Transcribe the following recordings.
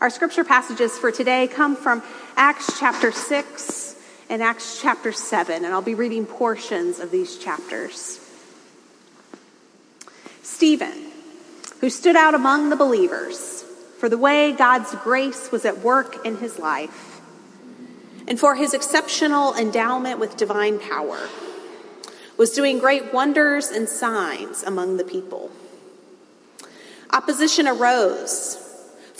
Our scripture passages for today come from Acts chapter 6 and Acts chapter 7, and I'll be reading portions of these chapters. Stephen, who stood out among the believers for the way God's grace was at work in his life, and for his exceptional endowment with divine power, was doing great wonders and signs among the people. Opposition arose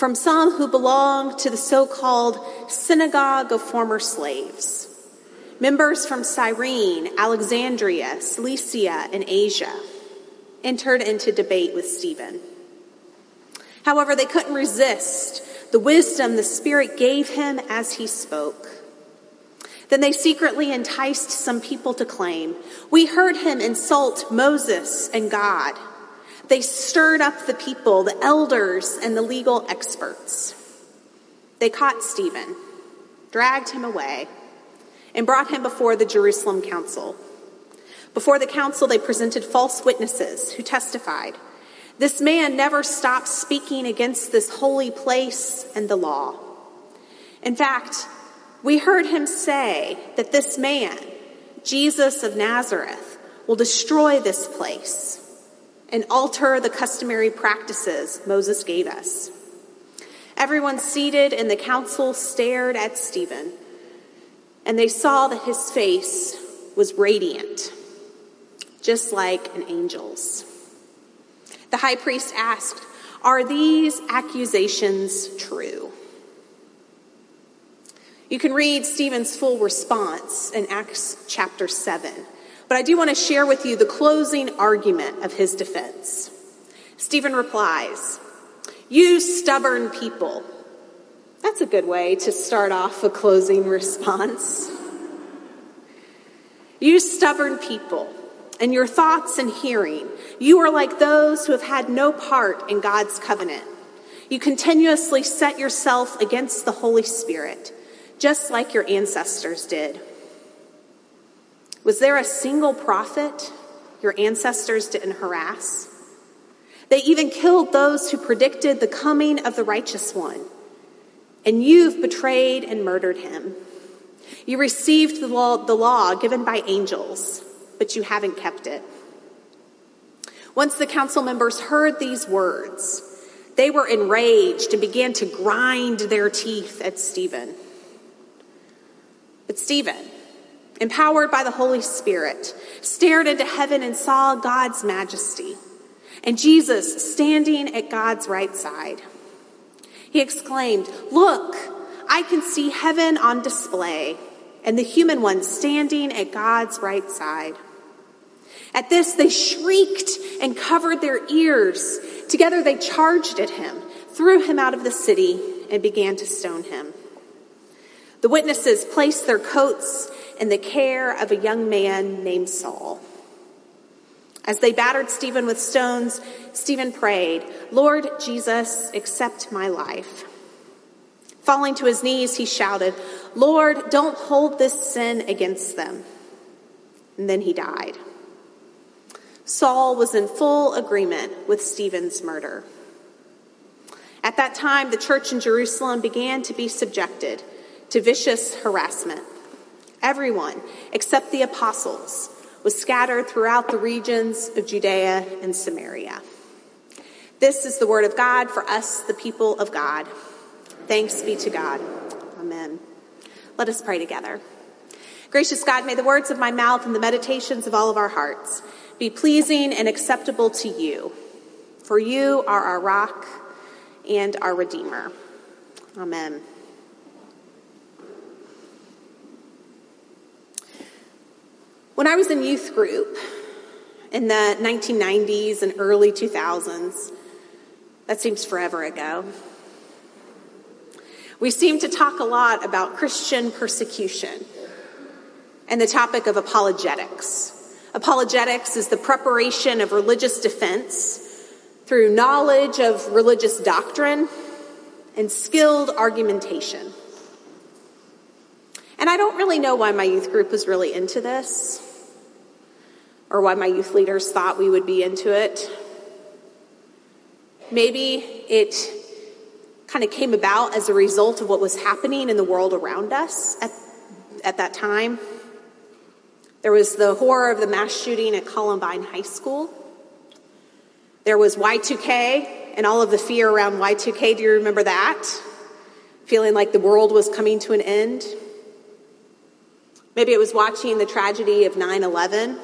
from some who belonged to the so called synagogue of former slaves, members from Cyrene, Alexandria, Cilicia, and Asia entered into debate with Stephen. However, they couldn't resist the wisdom the Spirit gave him as he spoke. Then they secretly enticed some people to claim, We heard him insult Moses and God. They stirred up the people, the elders, and the legal experts. They caught Stephen, dragged him away, and brought him before the Jerusalem council. Before the council, they presented false witnesses who testified this man never stopped speaking against this holy place and the law. In fact, we heard him say that this man, Jesus of Nazareth, will destroy this place and alter the customary practices Moses gave us. Everyone seated in the council stared at Stephen, and they saw that his face was radiant, just like an angel's. The high priest asked, Are these accusations true? You can read Stephen's full response in Acts chapter 7. But I do want to share with you the closing argument of his defense. Stephen replies, You stubborn people. That's a good way to start off a closing response. You stubborn people, and your thoughts and hearing, you are like those who have had no part in God's covenant. You continuously set yourself against the Holy Spirit, just like your ancestors did. Was there a single prophet your ancestors didn't harass? They even killed those who predicted the coming of the righteous one. And you've betrayed and murdered him. You received the law, the law given by angels, but you haven't kept it. Once the council members heard these words, they were enraged and began to grind their teeth at Stephen. But Stephen, empowered by the Holy Spirit, stared into heaven and saw God's majesty and Jesus standing at God's right side. He exclaimed, Look, I can see heaven on display and the human one standing at God's right side. At this, they shrieked and covered their ears. Together, they charged at him, threw him out of the city, and began to stone him. The witnesses placed their coats in the care of a young man named Saul. As they battered Stephen with stones, Stephen prayed, Lord Jesus, accept my life. Falling to his knees, he shouted, Lord, don't hold this sin against them. And then he died. Saul was in full agreement with Stephen's murder. At that time, the church in Jerusalem began to be subjected to vicious harassment. Everyone, except the apostles, was scattered throughout the regions of Judea and Samaria. This is the word of God for us, the people of God. Thanks be to God. Amen. Let us pray together. Gracious God, may the words of my mouth and the meditations of all of our hearts be pleasing and acceptable to you. For you are our rock and our Redeemer. Amen. When I was in youth group in the 1990s and early 2000s, that seems forever ago, We seemed to talk a lot about Christian persecution and the topic of apologetics. Apologetics is the preparation of religious defense through knowledge of religious doctrine and skilled argumentation. And I don't really know why my youth group was really into this or why my youth leaders thought we would be into it. Maybe it kind of came about as a result of what was happening in the world around us at, at that time. There was the horror of the mass shooting at Columbine High School. There was Y2K and all of the fear around Y2K. Do you remember that? Feeling like the world was coming to an end. Maybe it was watching the tragedy of 9 11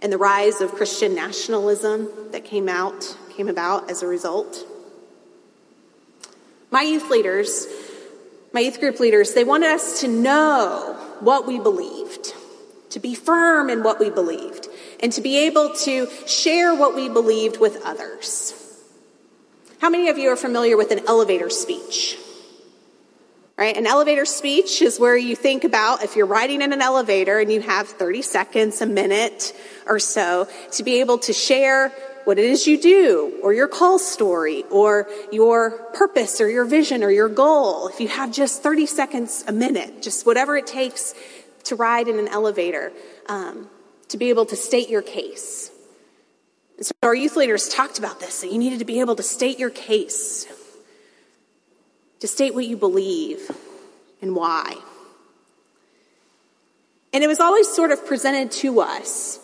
and the rise of Christian nationalism that came out, came about as a result. My youth leaders, my youth group leaders, they wanted us to know what we believed, to be firm in what we believed, and to be able to share what we believed with others. How many of you are familiar with an elevator speech? Right? An elevator speech is where you think about if you're riding in an elevator and you have 30 seconds, a minute or so to be able to share what it is you do, or your call story, or your purpose, or your vision, or your goal. If you have just 30 seconds a minute, just whatever it takes to ride in an elevator, um, to be able to state your case. So our youth leaders talked about this, that you needed to be able to state your case, to state what you believe and why. And it was always sort of presented to us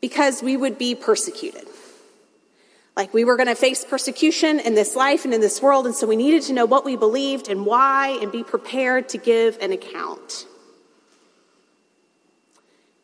because we would be persecuted. Like we were going to face persecution in this life and in this world, and so we needed to know what we believed and why and be prepared to give an account.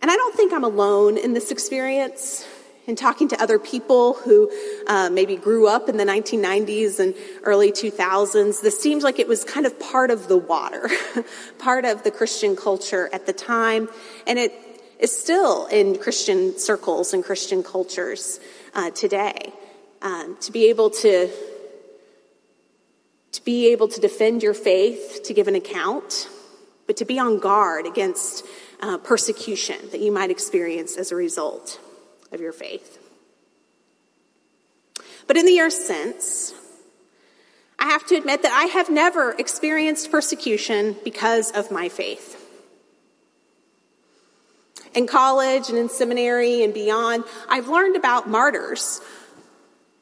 And I don't think I'm alone in this experience in talking to other people who uh, maybe grew up in the 1990s and early 2000s, this seems like it was kind of part of the water, part of the Christian culture at the time, and it is still in Christian circles and Christian cultures uh, today. Um, to be able to to be able to defend your faith, to give an account, but to be on guard against uh, persecution that you might experience as a result of your faith. But in the years since, I have to admit that I have never experienced persecution because of my faith. In college and in seminary and beyond, I've learned about martyrs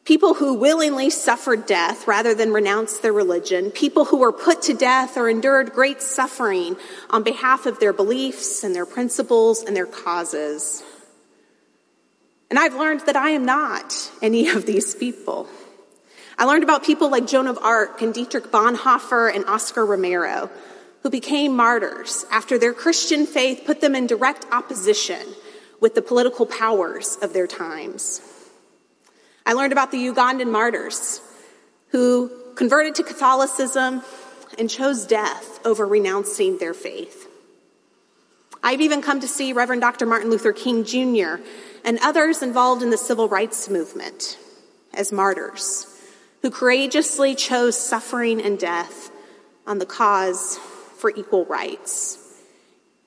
people who willingly suffered death rather than renounce their religion, people who were put to death or endured great suffering on behalf of their beliefs and their principles and their causes. And I've learned that I am not any of these people. I learned about people like Joan of Arc and Dietrich Bonhoeffer and Oscar Romero, who became martyrs after their Christian faith put them in direct opposition with the political powers of their times. I learned about the Ugandan martyrs who converted to Catholicism and chose death over renouncing their faith. I've even come to see Reverend Dr. Martin Luther King Jr. and others involved in the civil rights movement as martyrs who courageously chose suffering and death on the cause for equal rights.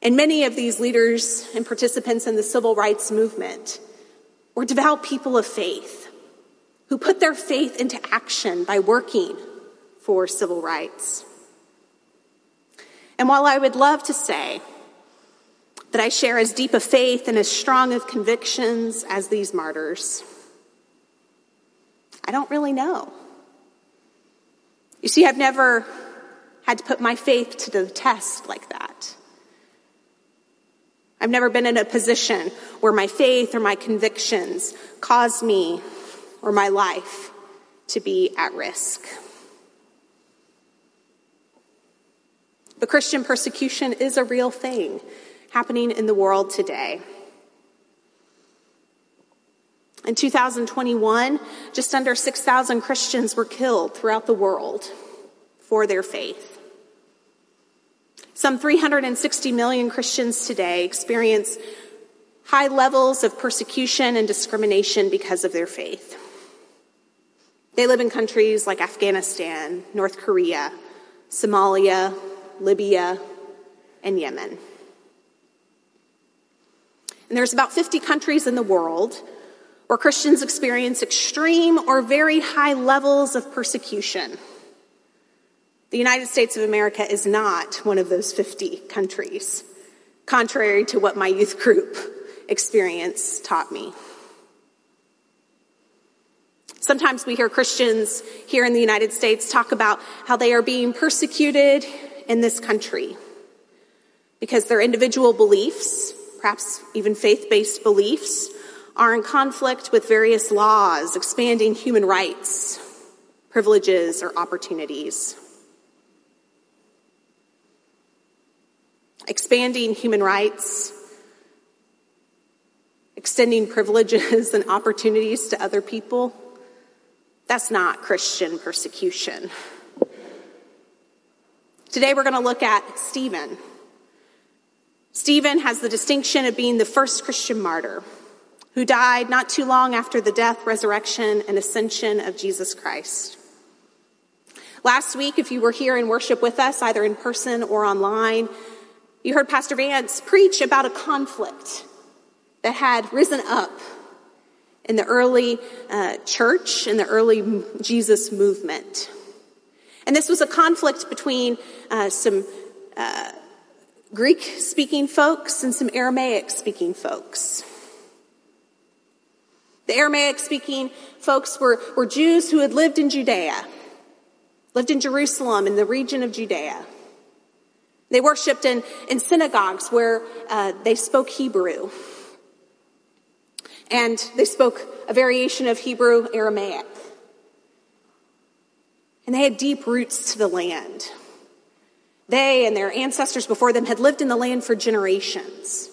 And many of these leaders and participants in the civil rights movement were devout people of faith who put their faith into action by working for civil rights. And while I would love to say that I share as deep a faith and as strong of convictions as these martyrs, I don't really know. You see, I've never had to put my faith to the test like that. I've never been in a position where my faith or my convictions caused me or my life to be at risk. But Christian persecution is a real thing happening in the world today. In 2021, just under 6,000 Christians were killed throughout the world for their faith. Some 360 million Christians today experience high levels of persecution and discrimination because of their faith. They live in countries like Afghanistan, North Korea, Somalia, Libya, and Yemen. And there's about 50 countries in the world where Christians experience extreme or very high levels of persecution. The United States of America is not one of those 50 countries, contrary to what my youth group experience taught me. Sometimes we hear Christians here in the United States talk about how they are being persecuted in this country because their individual beliefs, perhaps even faith based beliefs, are in conflict with various laws expanding human rights, privileges, or opportunities. Expanding human rights, extending privileges and opportunities to other people that's not Christian persecution. Today we're going to look at Stephen. Stephen has the distinction of being the first Christian martyr who died not too long after the death, resurrection, and ascension of Jesus Christ. Last week, if you were here in worship with us, either in person or online, you heard Pastor Vance preach about a conflict that had risen up in the early uh, church, in the early Jesus movement. And this was a conflict between uh, some uh, Greek speaking folks and some Aramaic speaking folks. The Aramaic speaking folks were, were Jews who had lived in Judea, lived in Jerusalem, in the region of Judea. They worshiped in, in synagogues where uh, they spoke Hebrew and they spoke a variation of Hebrew Aramaic. And they had deep roots to the land. They and their ancestors before them had lived in the land for generations.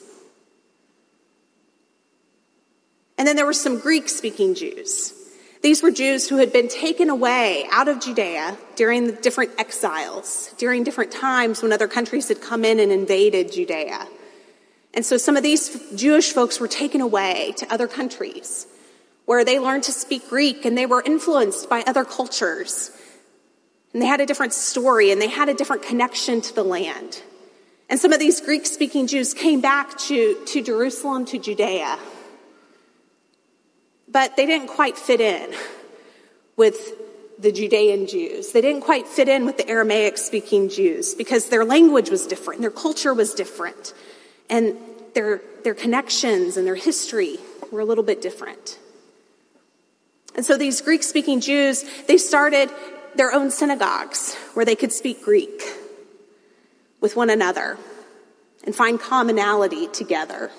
And then there were some Greek speaking Jews. These were Jews who had been taken away out of Judea during the different exiles, during different times when other countries had come in and invaded Judea. And so some of these Jewish folks were taken away to other countries where they learned to speak Greek and they were influenced by other cultures. And they had a different story and they had a different connection to the land. And some of these Greek speaking Jews came back to, to Jerusalem, to Judea. But they didn't quite fit in with the Judean Jews. They didn't quite fit in with the Aramaic speaking Jews because their language was different, their culture was different and their, their connections and their history were a little bit different. And so these Greek speaking Jews, they started their own synagogues where they could speak Greek with one another and find commonality together.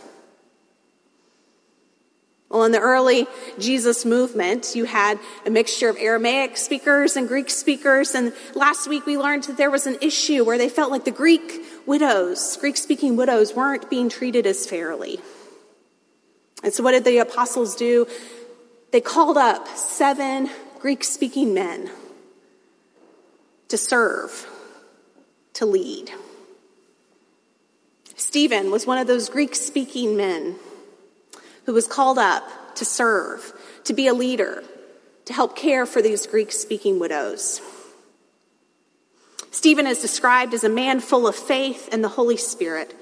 Well, in the early Jesus movement, you had a mixture of Aramaic speakers and Greek speakers. And last week we learned that there was an issue where they felt like the Greek widows, Greek speaking widows, weren't being treated as fairly. And so what did the apostles do? They called up seven Greek speaking men to serve, to lead. Stephen was one of those Greek speaking men who was called up to serve, to be a leader, to help care for these Greek speaking widows. Stephen is described as a man full of faith and the Holy Spirit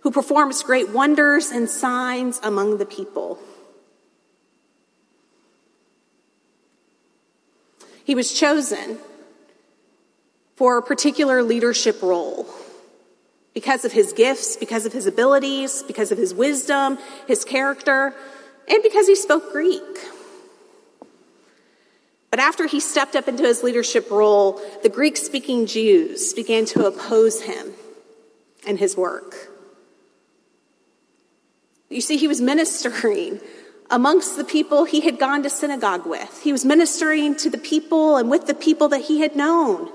who performs great wonders and signs among the people. He was chosen for a particular leadership role because of his gifts, because of his abilities, because of his wisdom, his character, and because he spoke Greek. But after he stepped up into his leadership role, the Greek speaking Jews began to oppose him and his work. You see, he was ministering amongst the people he had gone to synagogue with. He was ministering to the people and with the people that he had known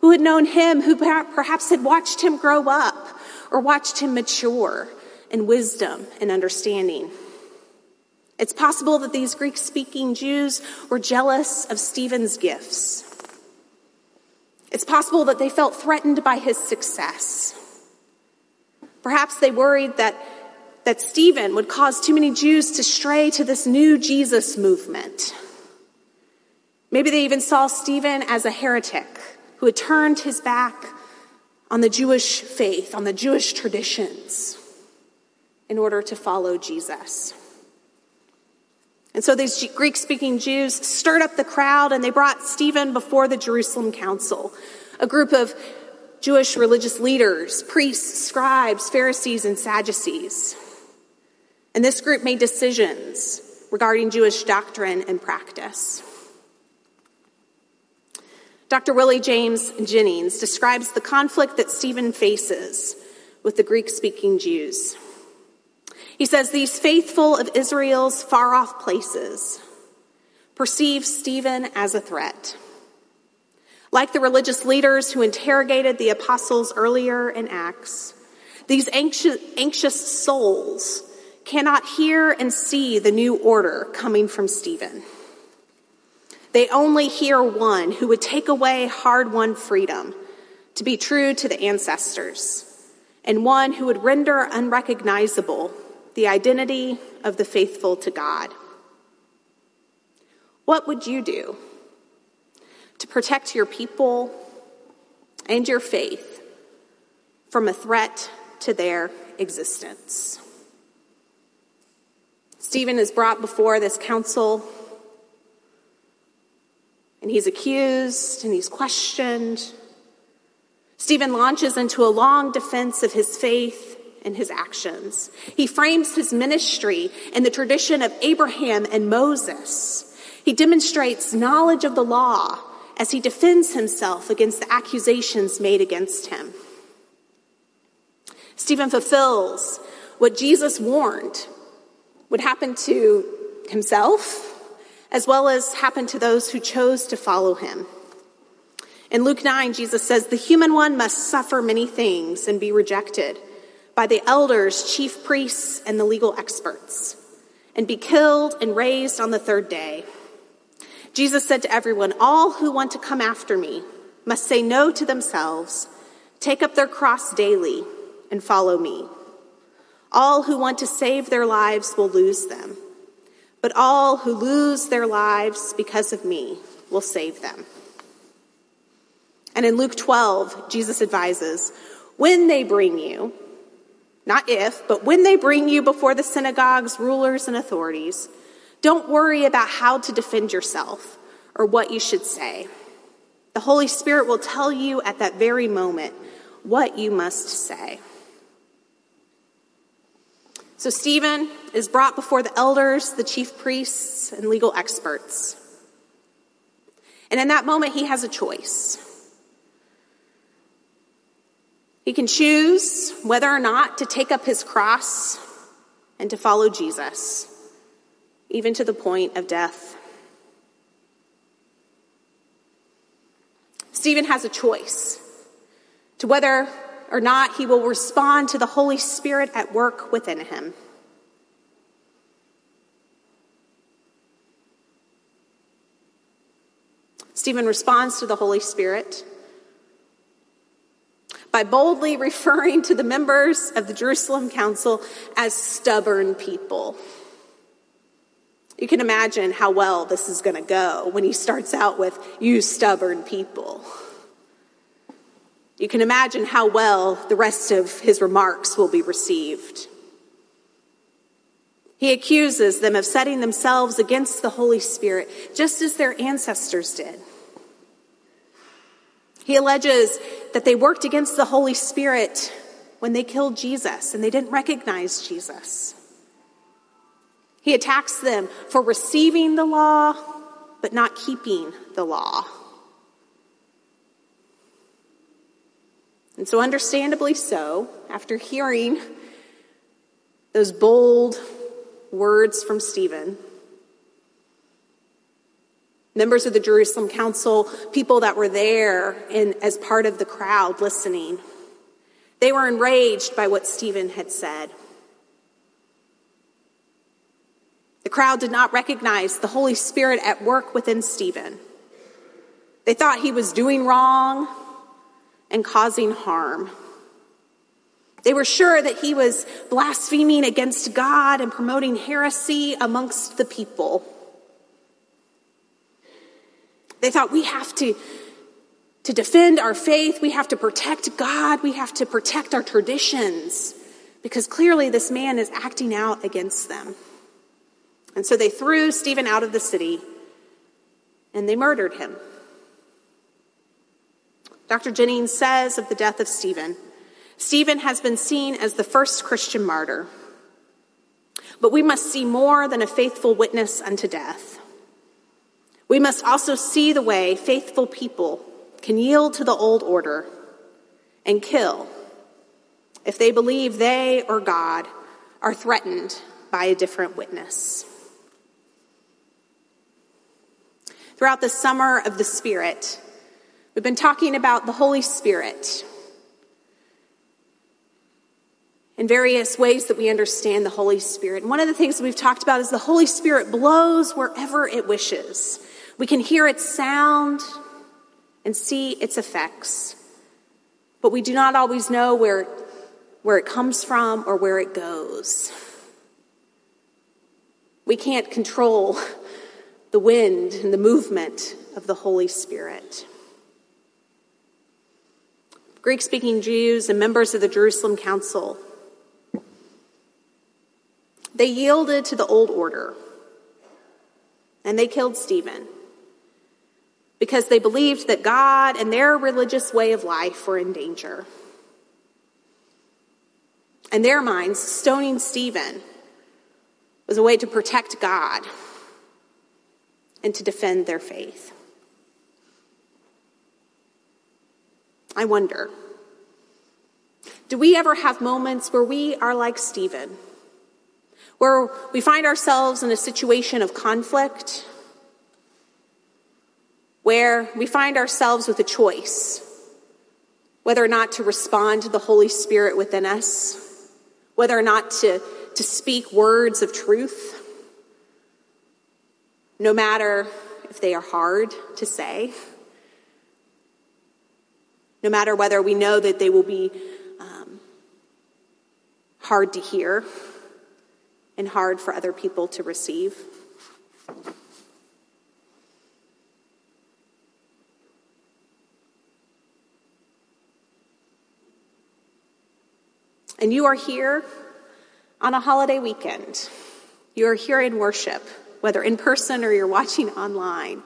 who had known him, who perhaps had watched him grow up or watched him mature in wisdom and understanding. It's possible that these Greek speaking Jews were jealous of Stephen's gifts. It's possible that they felt threatened by his success. Perhaps they worried that, that Stephen would cause too many Jews to stray to this new Jesus movement. Maybe they even saw Stephen as a heretic who had turned his back on the Jewish faith, on the Jewish traditions, in order to follow Jesus. And so these Greek speaking Jews stirred up the crowd and they brought Stephen before the Jerusalem council, a group of Jewish religious leaders, priests, scribes, Pharisees, and Sadducees. And this group made decisions regarding Jewish doctrine and practice. Dr. Willie James Jennings describes the conflict that Stephen faces with the Greek speaking Jews. He says, These faithful of Israel's far off places perceive Stephen as a threat. Like the religious leaders who interrogated the apostles earlier in Acts, these anxious, anxious souls cannot hear and see the new order coming from Stephen. They only hear one who would take away hard won freedom to be true to the ancestors, and one who would render unrecognizable the identity of the faithful to God. What would you do to protect your people and your faith from a threat to their existence? Stephen is brought before this council and he's accused and he's questioned. Stephen launches into a long defense of his faith and his actions. He frames his ministry in the tradition of Abraham and Moses. He demonstrates knowledge of the law as he defends himself against the accusations made against him. Stephen fulfills what Jesus warned would happen to himself as well as happened to those who chose to follow him. In Luke 9, Jesus says, The human one must suffer many things and be rejected by the elders, chief priests, and the legal experts, and be killed and raised on the third day. Jesus said to everyone, All who want to come after me must say no to themselves, take up their cross daily, and follow me. All who want to save their lives will lose them but all who lose their lives because of me will save them. And in Luke 12, Jesus advises when they bring you, not if, but when they bring you before the synagogues, rulers, and authorities, don't worry about how to defend yourself or what you should say. The Holy Spirit will tell you at that very moment what you must say. So Stephen is brought before the elders, the chief priests, and legal experts. And in that moment, he has a choice. He can choose whether or not to take up his cross and to follow Jesus, even to the point of death. Stephen has a choice to whether or not he will respond to the Holy Spirit at work within him. Stephen responds to the Holy Spirit by boldly referring to the members of the Jerusalem Council as stubborn people. You can imagine how well this is going to go when he starts out with, You stubborn people. You can imagine how well the rest of his remarks will be received. He accuses them of setting themselves against the Holy Spirit, just as their ancestors did. He alleges that they worked against the Holy Spirit when they killed Jesus and they didn't recognize Jesus. He attacks them for receiving the law, but not keeping the law. And so, understandably so, after hearing those bold words from Stephen, members of the Jerusalem Council, people that were there as part of the crowd listening, they were enraged by what Stephen had said. The crowd did not recognize the Holy Spirit at work within Stephen. They thought he was doing wrong and causing harm. They were sure that he was blaspheming against God and promoting heresy amongst the people. They thought we have to To defend our faith, we have to protect God, we have to protect our traditions, because clearly this man is acting out against them. And so they threw Stephen out of the city and they murdered him. Dr. Jennings says of the death of Stephen Stephen has been seen as the first Christian martyr. But we must see more than a faithful witness unto death. We must also see the way faithful people can yield to the old order and kill if they believe they or God are threatened by a different witness. Throughout the summer of the Spirit, we've been talking about the Holy Spirit and various ways that we understand the Holy Spirit. And one of the things that we've talked about is the Holy Spirit blows wherever it wishes. We can hear its sound and see its effects, but we do not always know where, where it comes from or where it goes. We can't control the wind and the movement of the Holy Spirit. Greek speaking Jews and members of the Jerusalem Council, they yielded to the old order and they killed Stephen because they believed that God and their religious way of life were in danger. In their minds, stoning Stephen was a way to protect God and to defend their faith. I wonder. Do we ever have moments where we are like Stephen, where we find ourselves in a situation of conflict, where we find ourselves with a choice whether or not to respond to the Holy Spirit within us, whether or not to, to speak words of truth? no matter if they are hard to say, no matter whether we know that they will be um, hard to hear and hard for other people to receive. And you are here on a holiday weekend. You are here in worship whether in person or you're watching online.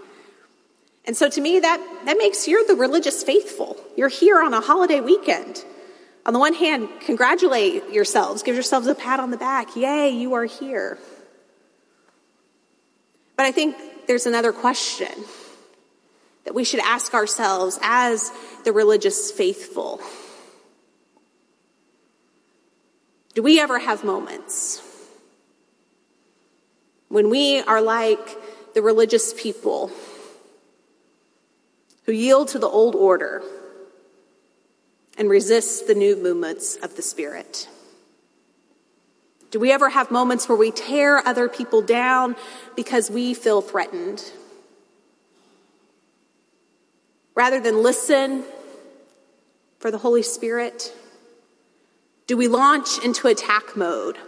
And so to me, that, that makes you're the religious faithful. You're here on a holiday weekend. On the one hand, congratulate yourselves, give yourselves a pat on the back. Yay, you are here. But I think there's another question that we should ask ourselves as the religious faithful. Do we ever have moments when we are like the religious people who yield to the old order and resist the new movements of the Spirit? Do we ever have moments where we tear other people down because we feel threatened? Rather than listen for the Holy Spirit, do we launch into attack mode?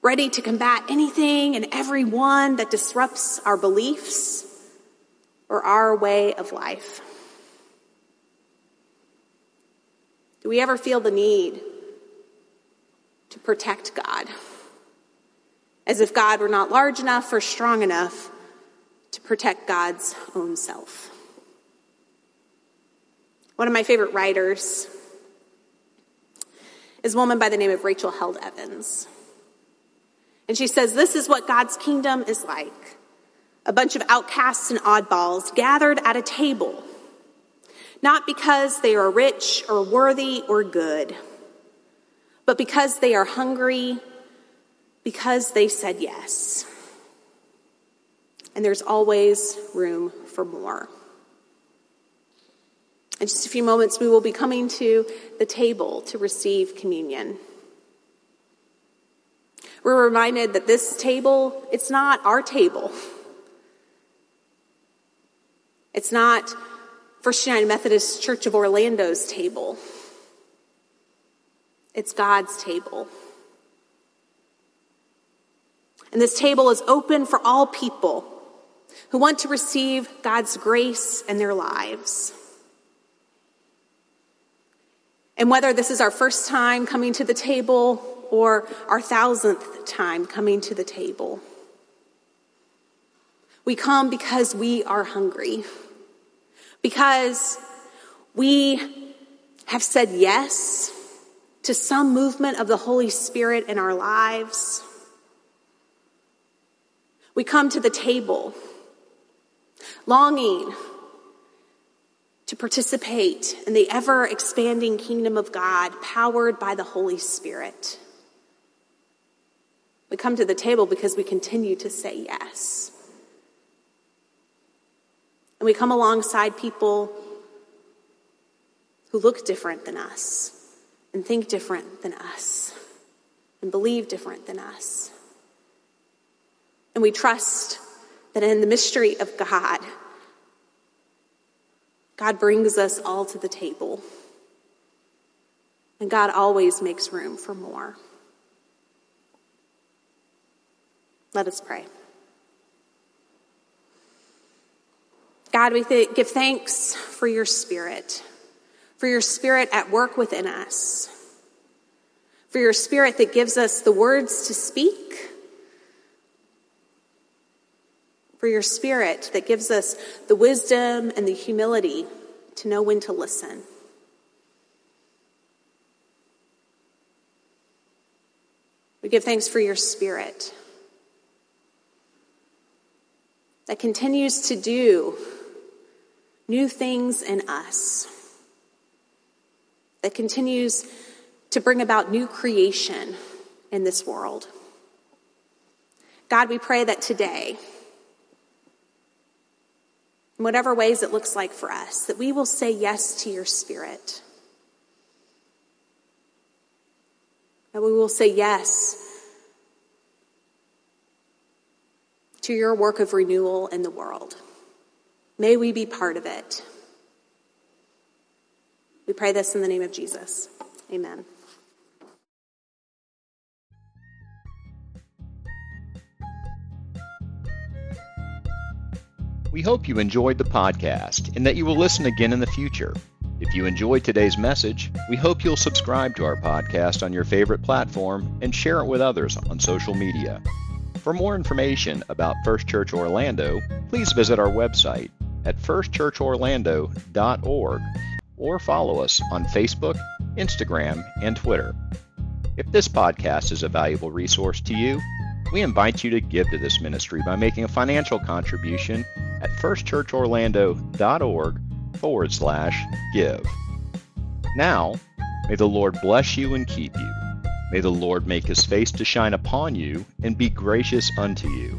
ready to combat anything and everyone that disrupts our beliefs or our way of life? Do we ever feel the need to protect God? As if God were not large enough or strong enough to protect God's own self. One of my favorite writers is a woman by the name of Rachel Held Evans. And she says, This is what God's kingdom is like a bunch of outcasts and oddballs gathered at a table, not because they are rich or worthy or good, but because they are hungry, because they said yes. And there's always room for more. In just a few moments, we will be coming to the table to receive communion. We're reminded that this table, it's not our table. It's not First United Methodist Church of Orlando's table. It's God's table. And this table is open for all people who want to receive God's grace in their lives. And whether this is our first time coming to the table or our thousandth time coming to the table, we come because we are hungry, because we have said yes to some movement of the Holy Spirit in our lives. We come to the table longing to participate in the ever expanding kingdom of God powered by the Holy Spirit. We come to the table because we continue to say yes. And we come alongside people who look different than us and think different than us and believe different than us. And we trust that in the mystery of God, God brings us all to the table. And God always makes room for more. Let us pray. God, we th- give thanks for your spirit, for your spirit at work within us, for your spirit that gives us the words to speak for your spirit that gives us the wisdom and the humility to know when to listen. We give thanks for your spirit that continues to do new things in us, that continues to bring about new creation in this world. God, we pray that today, in whatever ways it looks like for us, that we will say yes to your spirit. That we will say yes to your work of renewal in the world. May we be part of it. We pray this in the name of Jesus. Amen. We hope you enjoyed the podcast and that you will listen again in the future. If you enjoyed today's message, we hope you'll subscribe to our podcast on your favorite platform and share it with others on social media. For more information about First Church Orlando, please visit our website at firstchurchorlando.org or follow us on Facebook, Instagram, and Twitter. If this podcast is a valuable resource to you, we invite you to give to this ministry by making a financial contribution at firstchurchorlando.org forward slash give. Now, may the Lord bless you and keep you. May the Lord make his face to shine upon you and be gracious unto you.